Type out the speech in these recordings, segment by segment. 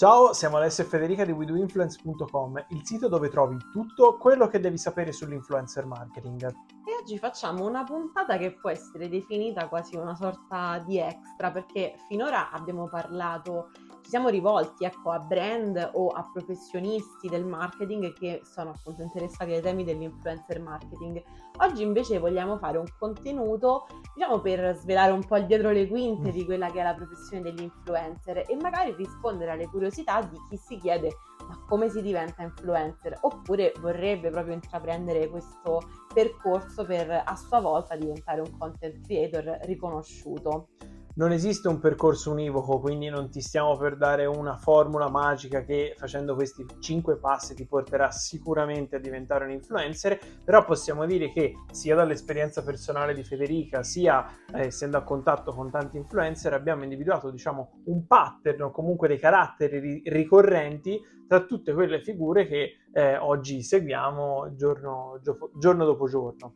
Ciao, siamo Alessio e Federica di WeDoInfluence.com, il sito dove trovi tutto quello che devi sapere sull'influencer marketing. Oggi facciamo una puntata che può essere definita quasi una sorta di extra, perché finora abbiamo parlato, ci siamo rivolti ecco, a brand o a professionisti del marketing che sono appunto interessati ai temi dell'influencer marketing. Oggi invece vogliamo fare un contenuto, diciamo, per svelare un po' il dietro le quinte mm. di quella che è la professione degli influencer e magari rispondere alle curiosità di chi si chiede ma come si diventa influencer? Oppure vorrebbe proprio intraprendere questo percorso per a sua volta diventare un content creator riconosciuto non esiste un percorso univoco, quindi non ti stiamo per dare una formula magica che facendo questi cinque passi ti porterà sicuramente a diventare un influencer, però possiamo dire che sia dall'esperienza personale di Federica, sia eh, essendo a contatto con tanti influencer, abbiamo individuato diciamo un pattern o comunque dei caratteri ri- ricorrenti tra tutte quelle figure che eh, oggi seguiamo giorno, gio- giorno dopo giorno.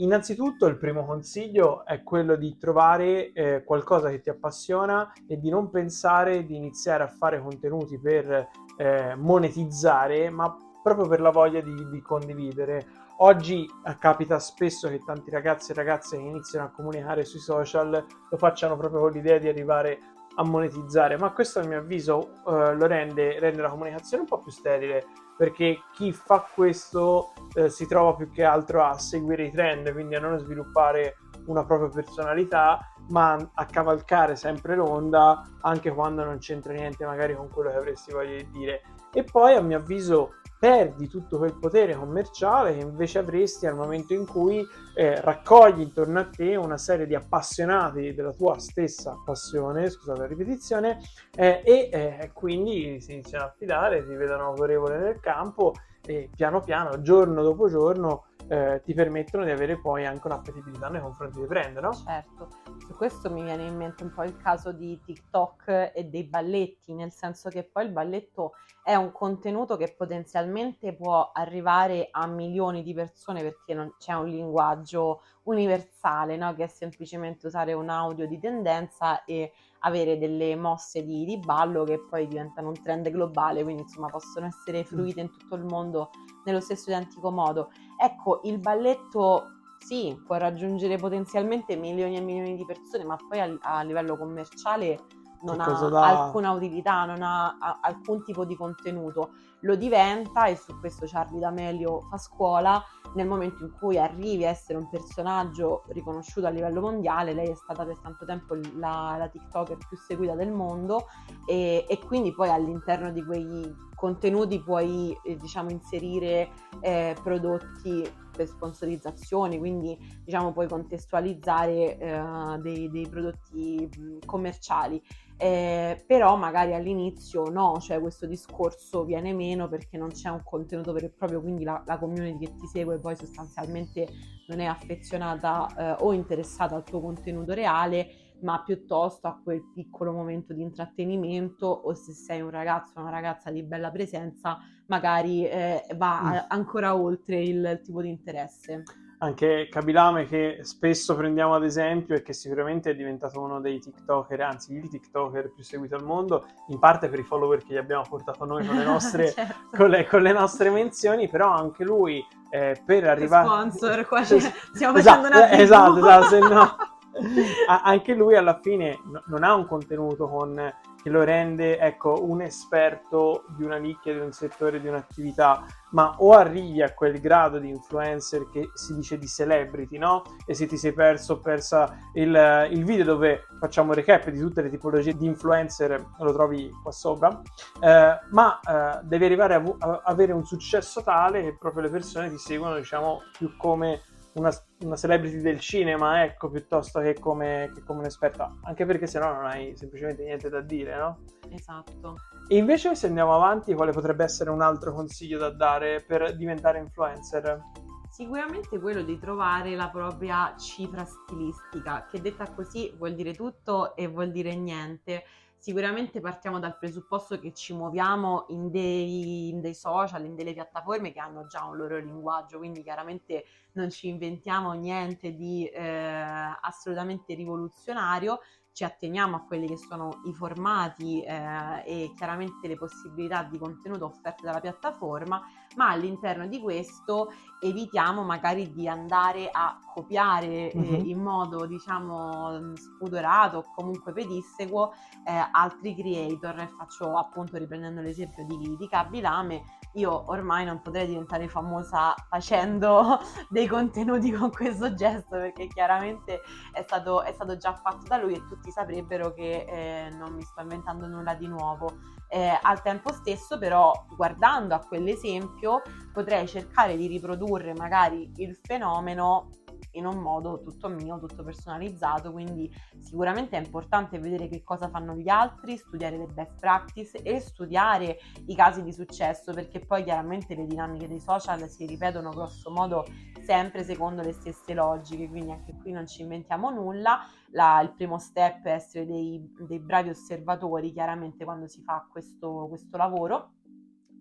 Innanzitutto il primo consiglio è quello di trovare eh, qualcosa che ti appassiona e di non pensare di iniziare a fare contenuti per eh, monetizzare, ma proprio per la voglia di, di condividere. Oggi eh, capita spesso che tanti ragazzi e ragazze che iniziano a comunicare sui social lo facciano proprio con l'idea di arrivare a monetizzare, ma questo a mio avviso eh, lo rende, rende la comunicazione un po' più sterile perché chi fa questo eh, si trova più che altro a seguire i trend, quindi a non sviluppare una propria personalità, ma a cavalcare sempre l'onda anche quando non c'entra niente magari con quello che avresti voglia di dire. E poi a mio avviso perdi tutto quel potere commerciale che invece avresti al momento in cui eh, raccogli intorno a te una serie di appassionati della tua stessa passione, scusate la ripetizione, eh, e eh, quindi si iniziano a fidare, si vedono autorevole nel campo e piano piano, giorno dopo giorno, eh, ti permettono di avere poi anche un'appetibilità nei confronti dei brand, no? Certo, su questo mi viene in mente un po' il caso di TikTok e dei balletti, nel senso che poi il balletto è un contenuto che potenzialmente può arrivare a milioni di persone perché non c'è un linguaggio universale, no? che è semplicemente usare un audio di tendenza e avere delle mosse di, di, ballo che poi diventano un trend globale, quindi insomma possono essere fruite in tutto il mondo nello stesso identico modo. Ecco, il balletto sì, può raggiungere potenzialmente milioni e milioni di persone, ma poi a, a livello commerciale non ha da... alcuna utilità, non ha, ha, alcun tipo di contenuto. Lo diventa, e su questo Charlie D'Amelio fa scuola, nel momento in cui arrivi a essere un personaggio riconosciuto a livello mondiale, lei è stata per tanto tempo la, la TikToker più seguita del mondo e, e, quindi poi all'interno di quei contenuti puoi eh, diciamo inserire eh, prodotti per sponsorizzazioni, quindi diciamo puoi contestualizzare eh, dei, dei, prodotti commerciali. Eh, però magari all'inizio no, cioè questo discorso viene meno perché non c'è un contenuto vero e proprio, quindi la, la community che ti segue poi sostanzialmente non è affezionata eh, o interessata al tuo contenuto reale, ma piuttosto a quel piccolo momento di intrattenimento o se sei un ragazzo o una ragazza di bella presenza, magari eh, va mm. ancora oltre il tipo di interesse anche Kabilame che spesso prendiamo ad esempio e che sicuramente è diventato uno dei TikToker, anzi il TikToker più seguito al mondo, in parte per i follower che gli abbiamo portato noi con le nostre, certo. con le, con le nostre menzioni, però anche lui eh, per arrivare... Sponsor, qua stiamo facendo esatto, una... Esatto, esatto, se no... anche lui alla fine non ha un contenuto con che lo rende ecco, un esperto di una nicchia, di un settore, di un'attività, ma o arrivi a quel grado di influencer che si dice di celebrity, no? E se ti sei perso persa il, il, video dove facciamo recap di tutte le tipologie di influencer, lo trovi qua sopra, eh, ma eh, devi arrivare a, a avere un successo tale che proprio le persone ti seguono, diciamo, più come una, una, celebrity del cinema, ecco, piuttosto che come, che come un'esperta, anche perché sennò non hai semplicemente niente da dire, no? Esatto. E invece se andiamo avanti, quale potrebbe essere un altro consiglio da dare per diventare influencer? Sicuramente quello di trovare la propria cifra stilistica, che detta così vuol dire tutto e vuol dire niente sicuramente partiamo dal presupposto che ci muoviamo in dei, in dei, social, in delle piattaforme che hanno già un loro linguaggio, quindi chiaramente non ci inventiamo niente di eh, assolutamente rivoluzionario, ci atteniamo a quelli che sono i formati eh, e chiaramente le possibilità di contenuto offerte dalla piattaforma, ma all'interno di questo evitiamo magari di andare a copiare mm-hmm. eh, in modo diciamo spudorato o comunque pedissequo eh, altri creator. Faccio appunto riprendendo l'esempio di, di Cabilame, io ormai non potrei diventare famosa facendo dei contenuti con questo gesto perché chiaramente è stato, è stato già fatto da lui e tutti saprebbero che eh, non mi sto inventando nulla di nuovo. Eh, al tempo stesso però guardando a quell'esempio potrei cercare di riprodurre magari il fenomeno in un modo tutto mio, tutto personalizzato, quindi sicuramente è importante vedere che cosa fanno gli altri, studiare le best practice e studiare i casi di successo, perché poi chiaramente le dinamiche dei social si ripetono grosso modo sempre secondo le stesse logiche, quindi anche qui non ci inventiamo nulla. La, il primo step è essere dei, dei, bravi osservatori, chiaramente quando si fa questo, questo lavoro,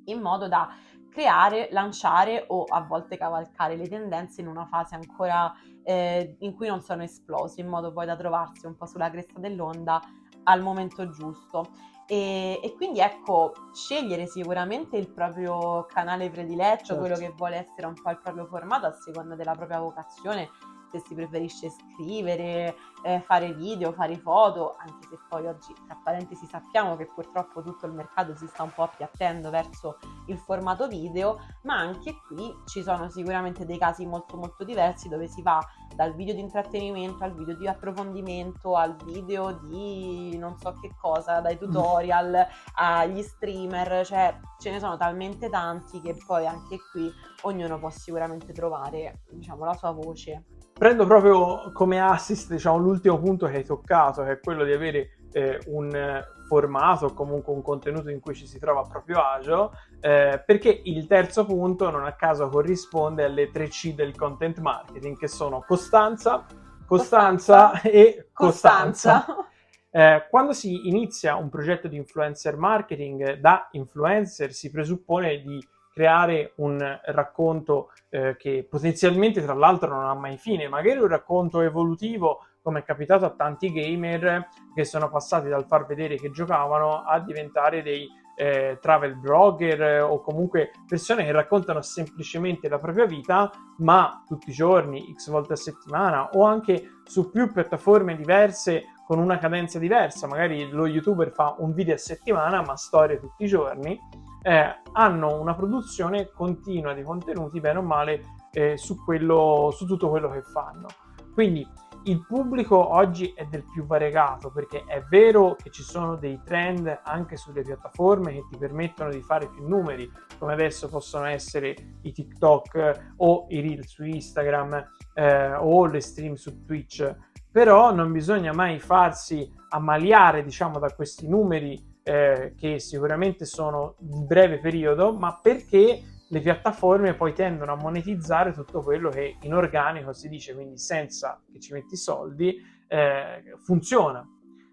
in modo da creare, lanciare o a volte cavalcare le tendenze in una fase ancora eh, in cui non sono esplosi, in modo poi da trovarsi un po' sulla cresta dell'onda al momento giusto. E, e, quindi ecco, scegliere sicuramente il proprio canale prediletto, certo. quello che vuole essere un po' il proprio formato a seconda della propria vocazione se si preferisce scrivere, eh, fare video, fare foto, anche se poi oggi tra parentesi sappiamo che purtroppo tutto il mercato si sta un po' appiattendo verso il formato video, ma anche qui ci sono sicuramente dei casi molto molto diversi dove si va dal video di intrattenimento al video di approfondimento al video di non so che cosa, dai tutorial agli streamer, cioè ce ne sono talmente tanti che poi anche qui ognuno può sicuramente trovare diciamo la sua voce prendo proprio come assist diciamo, l'ultimo punto che hai toccato, che è quello di avere eh, un formato o comunque un contenuto in cui ci si trova a proprio agio, eh, perché il terzo punto non a caso corrisponde alle tre C del content marketing, che sono costanza, costanza, costanza e costanza. costanza. Eh, quando si inizia un progetto di influencer marketing da influencer si presuppone di creare un racconto eh, che potenzialmente tra l'altro non ha mai fine, magari un racconto evolutivo come è capitato a tanti gamer che sono passati dal far vedere che giocavano a diventare dei eh, travel blogger o comunque persone che raccontano semplicemente la propria vita, ma tutti i giorni, x volte a settimana o anche su più piattaforme diverse con una cadenza diversa. Magari lo youtuber fa un video a settimana, ma storie tutti i giorni eh, hanno una produzione continua di contenuti, bene o male, eh, su, quello, su tutto quello che fanno. Quindi il pubblico oggi è del più variegato perché è vero che ci sono dei trend anche sulle piattaforme che ti permettono di fare più numeri, come adesso possono essere i TikTok o i reel su Instagram eh, o le stream su Twitch, però non bisogna mai farsi ammaliare diciamo da questi numeri eh, che sicuramente sono di breve periodo, ma perché le piattaforme poi tendono a monetizzare tutto quello che in organico si dice, quindi senza che ci metti soldi, eh, funziona.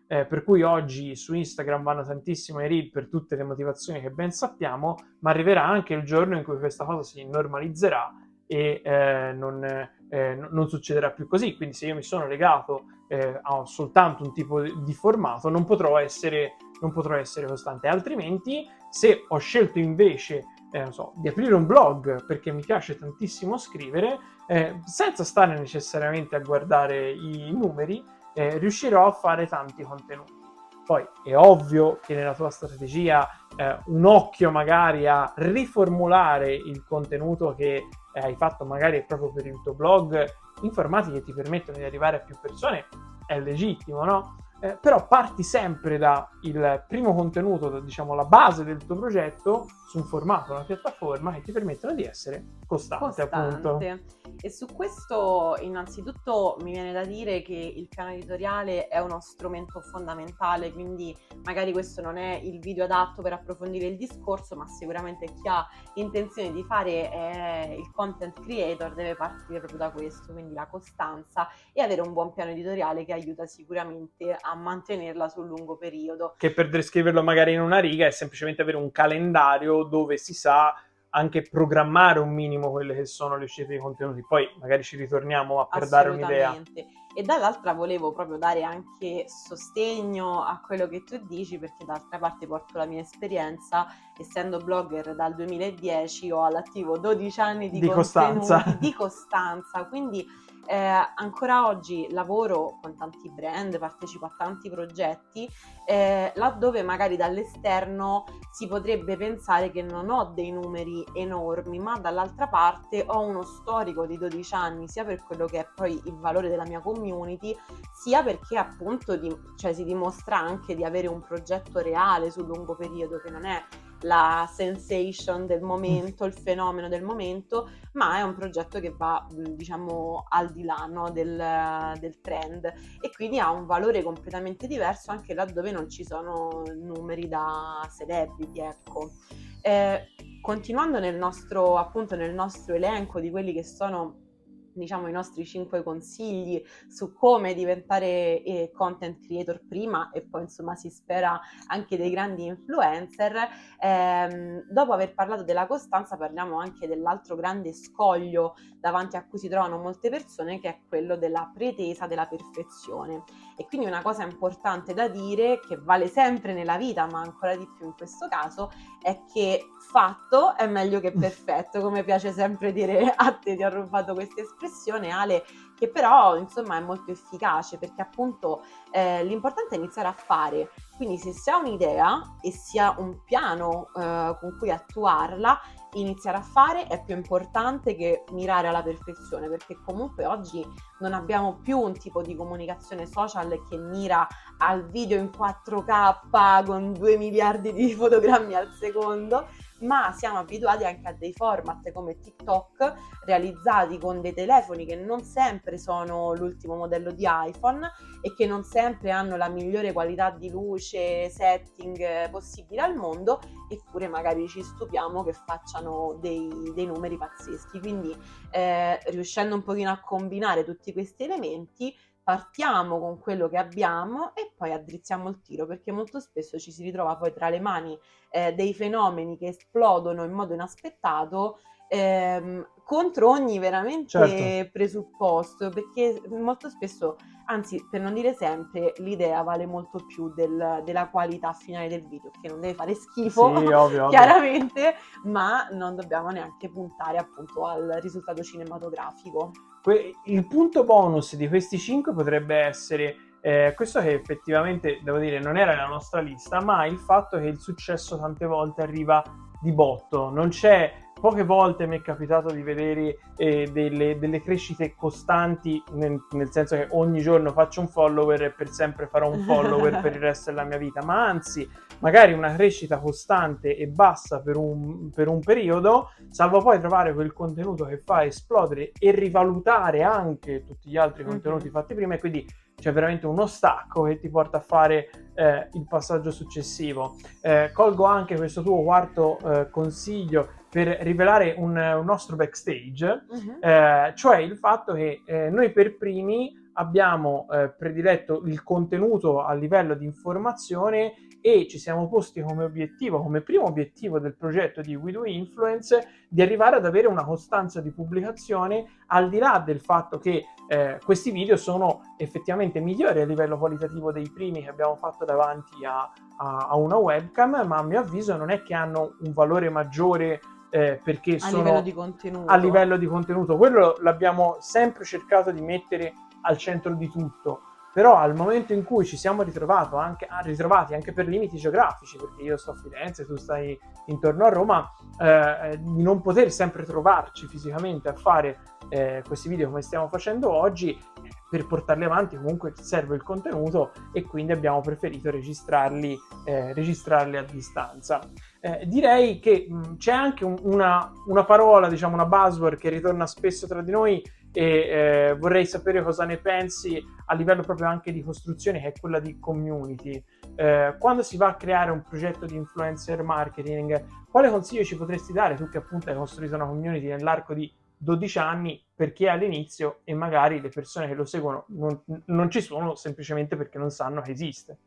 Eh, per cui oggi su Instagram vanno tantissimo i reel per tutte le motivazioni che ben sappiamo, ma arriverà anche il giorno in cui questa cosa si normalizzerà e eh, non, eh, non, succederà più così. Quindi se io mi sono legato eh, a soltanto un tipo di formato, non potrò essere non potrò essere costante. Altrimenti, se ho scelto invece eh, so, di aprire un blog perché mi piace tantissimo scrivere, eh, senza stare necessariamente a guardare i numeri, eh, riuscirò a fare tanti contenuti. Poi è ovvio che nella tua strategia eh, un occhio magari a riformulare il contenuto che hai fatto magari proprio per il tuo blog in formati che ti permettono di arrivare a più persone è legittimo, no? Eh, però parti sempre dal primo contenuto, diciamo la base del tuo progetto su un formato, una piattaforma che ti permettono di essere costante, costante. appunto. E su questo innanzitutto mi viene da dire che il piano editoriale è uno strumento fondamentale, quindi magari questo non è il video adatto per approfondire il discorso, ma sicuramente chi ha intenzione di fare eh, il content creator deve partire proprio da questo, quindi la costanza e avere un buon piano editoriale che aiuta sicuramente a mantenerla sul lungo periodo. Che per descriverlo magari in una riga è semplicemente avere un calendario dove si sa anche programmare un minimo quelle che sono le uscite di contenuti. Poi magari ci ritorniamo a per dare un'idea. e dall'altra volevo proprio dare anche sostegno a quello che tu dici perché d'altra parte porto la mia esperienza essendo blogger dal 2010 ho all'attivo 12 anni di, di costanza di costanza quindi eh, ancora oggi lavoro con tanti brand, partecipo a tanti progetti, eh, laddove magari dall'esterno si potrebbe pensare che non ho dei numeri enormi, ma dall'altra parte ho uno storico di 12 anni, sia per quello che è poi il valore della mia community, sia perché appunto di, cioè, si dimostra anche di avere un progetto reale sul lungo periodo che non è la sensation del momento, il fenomeno del momento, ma è un progetto che va, diciamo, al di là no, del, del, trend e quindi ha un valore completamente diverso anche laddove non ci sono numeri da celebrity, ecco. Eh, continuando nel nostro, appunto, nel nostro elenco di quelli che sono diciamo i nostri cinque consigli su come diventare eh, content creator prima e poi insomma si spera anche dei grandi influencer. Ehm, dopo aver parlato della costanza parliamo anche dell'altro grande scoglio davanti a cui si trovano molte persone che è quello della pretesa della perfezione. E quindi una cosa importante da dire che vale sempre nella vita ma ancora di più in questo caso è che fatto è meglio che perfetto, come piace sempre dire a te, ti ho rubato questa espressione Ale, che però insomma è molto efficace perché appunto eh, l'importante è iniziare a fare, quindi se si ha un'idea e si ha un piano eh, con cui attuarla, iniziare a fare è più importante che mirare alla perfezione perché comunque oggi non abbiamo più un tipo di comunicazione social che mira al video in 4K con 2 miliardi di fotogrammi al secondo ma siamo abituati anche a dei format come TikTok realizzati con dei telefoni che non sempre sono l'ultimo modello di iPhone e che non sempre hanno la migliore qualità di luce, setting possibile al mondo, eppure magari ci stupiamo che facciano dei, dei numeri pazzeschi. Quindi eh, riuscendo un pochino a combinare tutti questi elementi partiamo con quello che abbiamo e poi addrizziamo il tiro perché molto spesso ci si ritrova poi tra le mani eh, dei fenomeni che esplodono in modo inaspettato ehm, contro ogni veramente certo. presupposto perché molto spesso anzi per non dire sempre l'idea vale molto più del, della qualità finale del video che non deve fare schifo sì, ovvio, chiaramente ovvio. ma non dobbiamo neanche puntare appunto al risultato cinematografico il punto bonus di questi 5 potrebbe essere eh, questo che effettivamente, devo dire, non era nella nostra lista, ma il fatto che il successo tante volte arriva di botto, non c'è poche volte mi è capitato di vedere eh, delle, delle, crescite costanti, nel, nel, senso che ogni giorno faccio un follower e per sempre farò un follower per il resto della mia vita, ma anzi, magari una crescita costante e bassa per un, per un periodo, salvo poi trovare quel contenuto che fa esplodere e rivalutare anche tutti gli altri contenuti mm-hmm. fatti prima e quindi c'è veramente uno stacco che ti porta a fare eh, il passaggio successivo. Eh, colgo anche questo tuo quarto eh, consiglio per rivelare un, un nostro backstage, eh, cioè il fatto che eh, noi per primi abbiamo eh, prediletto il contenuto a livello di informazione e ci siamo posti come obiettivo, come primo obiettivo del progetto di We Do Influence, di arrivare ad avere una costanza di pubblicazione al di là del fatto che eh, questi video sono effettivamente migliori a livello qualitativo dei primi che abbiamo fatto davanti a, a, a una webcam, ma a mio avviso non è che hanno un valore maggiore eh, perché a sono livello di contenuto. a livello di contenuto. Quello l'abbiamo sempre cercato di mettere al centro di tutto. Però al momento in cui ci siamo anche, ah, ritrovati anche per limiti geografici, perché io sto a Firenze, tu stai intorno a Roma, eh, di non poter sempre trovarci fisicamente a fare eh, questi video come stiamo facendo oggi, per portarli avanti comunque serve il contenuto e quindi abbiamo preferito registrarli, eh, registrarli a distanza. Eh, direi che mh, c'è anche un, una, una, parola, diciamo una buzzword che ritorna spesso tra di noi e eh, vorrei sapere cosa ne pensi a livello proprio anche di costruzione, che è quella di community. Eh, quando si va a creare un progetto di influencer marketing, quale consiglio ci potresti dare tu che appunto hai costruito una community nell'arco di 12 anni perché all'inizio e magari le persone che lo seguono non, non ci sono semplicemente perché non sanno che esiste.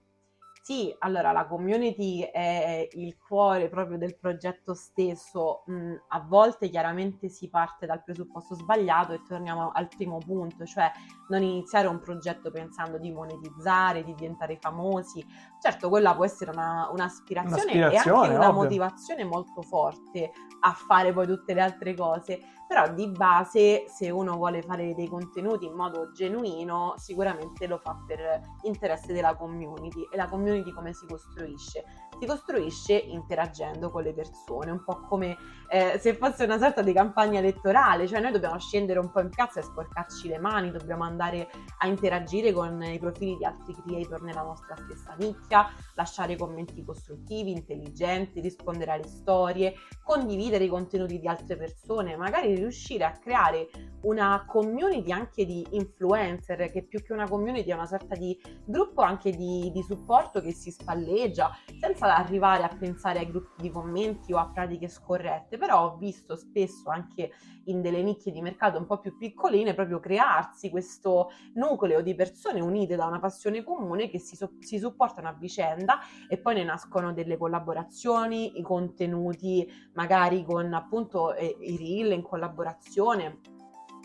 Sì, allora la community è il cuore proprio del progetto stesso. Mm, a volte chiaramente si parte dal presupposto sbagliato e torniamo al primo punto, cioè non iniziare un progetto pensando di monetizzare, di diventare famosi. Certo, quella può essere una, un'aspirazione, un'aspirazione e anche una ovvio. motivazione molto forte a fare poi tutte le altre cose, però di base se uno vuole fare dei contenuti in modo genuino sicuramente lo fa per interesse della community e la community come si costruisce? Si costruisce interagendo con le persone, un po' come eh, se fosse una sorta di campagna elettorale, cioè noi dobbiamo scendere un po' in piazza e sporcarci le mani, dobbiamo andare a interagire con i profili di altri creator nella nostra stessa nicchia, lasciare commenti costruttivi, intelligenti, rispondere alle storie, condividere i contenuti di altre persone, magari riuscire a creare una community anche di influencer che più che una community è una sorta di gruppo anche di, di supporto che si spalleggia senza arrivare a pensare ai gruppi di commenti o a pratiche scorrette però ho visto spesso anche in delle nicchie di mercato un po' più piccoline proprio crearsi questo nucleo di persone unite da una passione comune che si, si supportano a vicenda e poi ne nascono delle collaborazioni, i contenuti magari con appunto eh, i reel in collaborazione.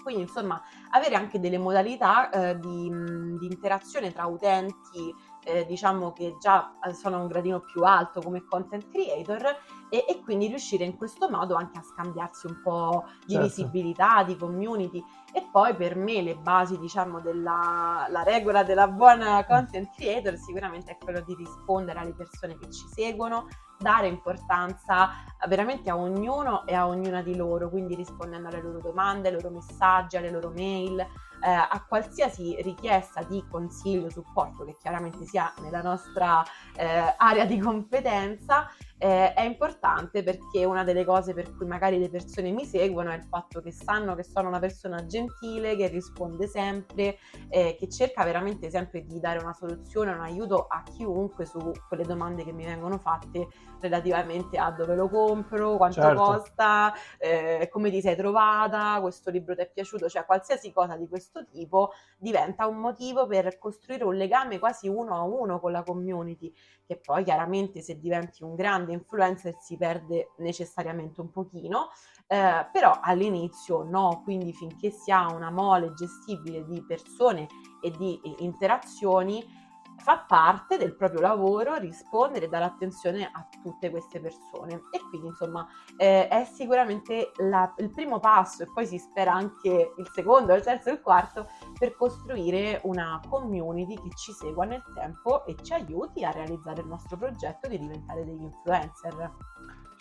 Quindi, insomma, avere anche delle modalità eh, di, di, interazione tra utenti, eh, diciamo che già eh, sono a un gradino più alto come content creator e, e, quindi riuscire in questo modo anche a scambiarsi un po' di certo. visibilità, di community. E poi per me le basi, diciamo, della regola della buona content creator sicuramente è quello di rispondere alle persone che ci seguono, dare importanza veramente a ognuno e a ognuna di loro, quindi rispondendo alle loro domande, ai loro messaggi, alle loro mail, eh, a qualsiasi richiesta di consiglio, supporto che chiaramente sia nella nostra eh, area di competenza eh, è importante perché una delle cose per cui magari le persone mi seguono è il fatto che sanno che sono una persona gentile, che risponde sempre, eh, che cerca veramente sempre di dare una soluzione, un aiuto a chiunque su quelle domande che mi vengono fatte relativamente a dove lo compro, quanto certo. costa, eh, come ti sei trovata, questo libro ti è piaciuto, cioè qualsiasi cosa di questo tipo diventa un motivo per costruire un legame quasi uno a uno con la community, che poi chiaramente se diventi un grande influencer si perde necessariamente un pochino, eh, però all'inizio no, quindi finché si ha una mole gestibile di persone e di interazioni, fa parte del proprio lavoro rispondere e dare attenzione a tutte queste persone e quindi insomma eh, è sicuramente la, il primo passo e poi si spera anche il secondo, il terzo e il quarto per costruire una community che ci segua nel tempo e ci aiuti a realizzare il nostro progetto di diventare degli influencer.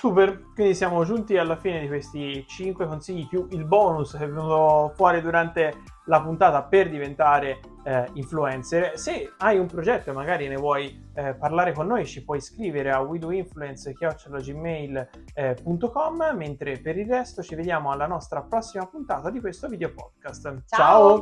Super, quindi siamo giunti alla fine di questi 5 consigli più il bonus che è venuto fuori durante la puntata per diventare eh, influencer. Se hai un progetto e magari ne vuoi eh, parlare con noi, ci puoi scrivere a widoinfluence.gmail.com mentre per il resto ci vediamo alla nostra prossima puntata di questo video podcast. Ciao! Ciao.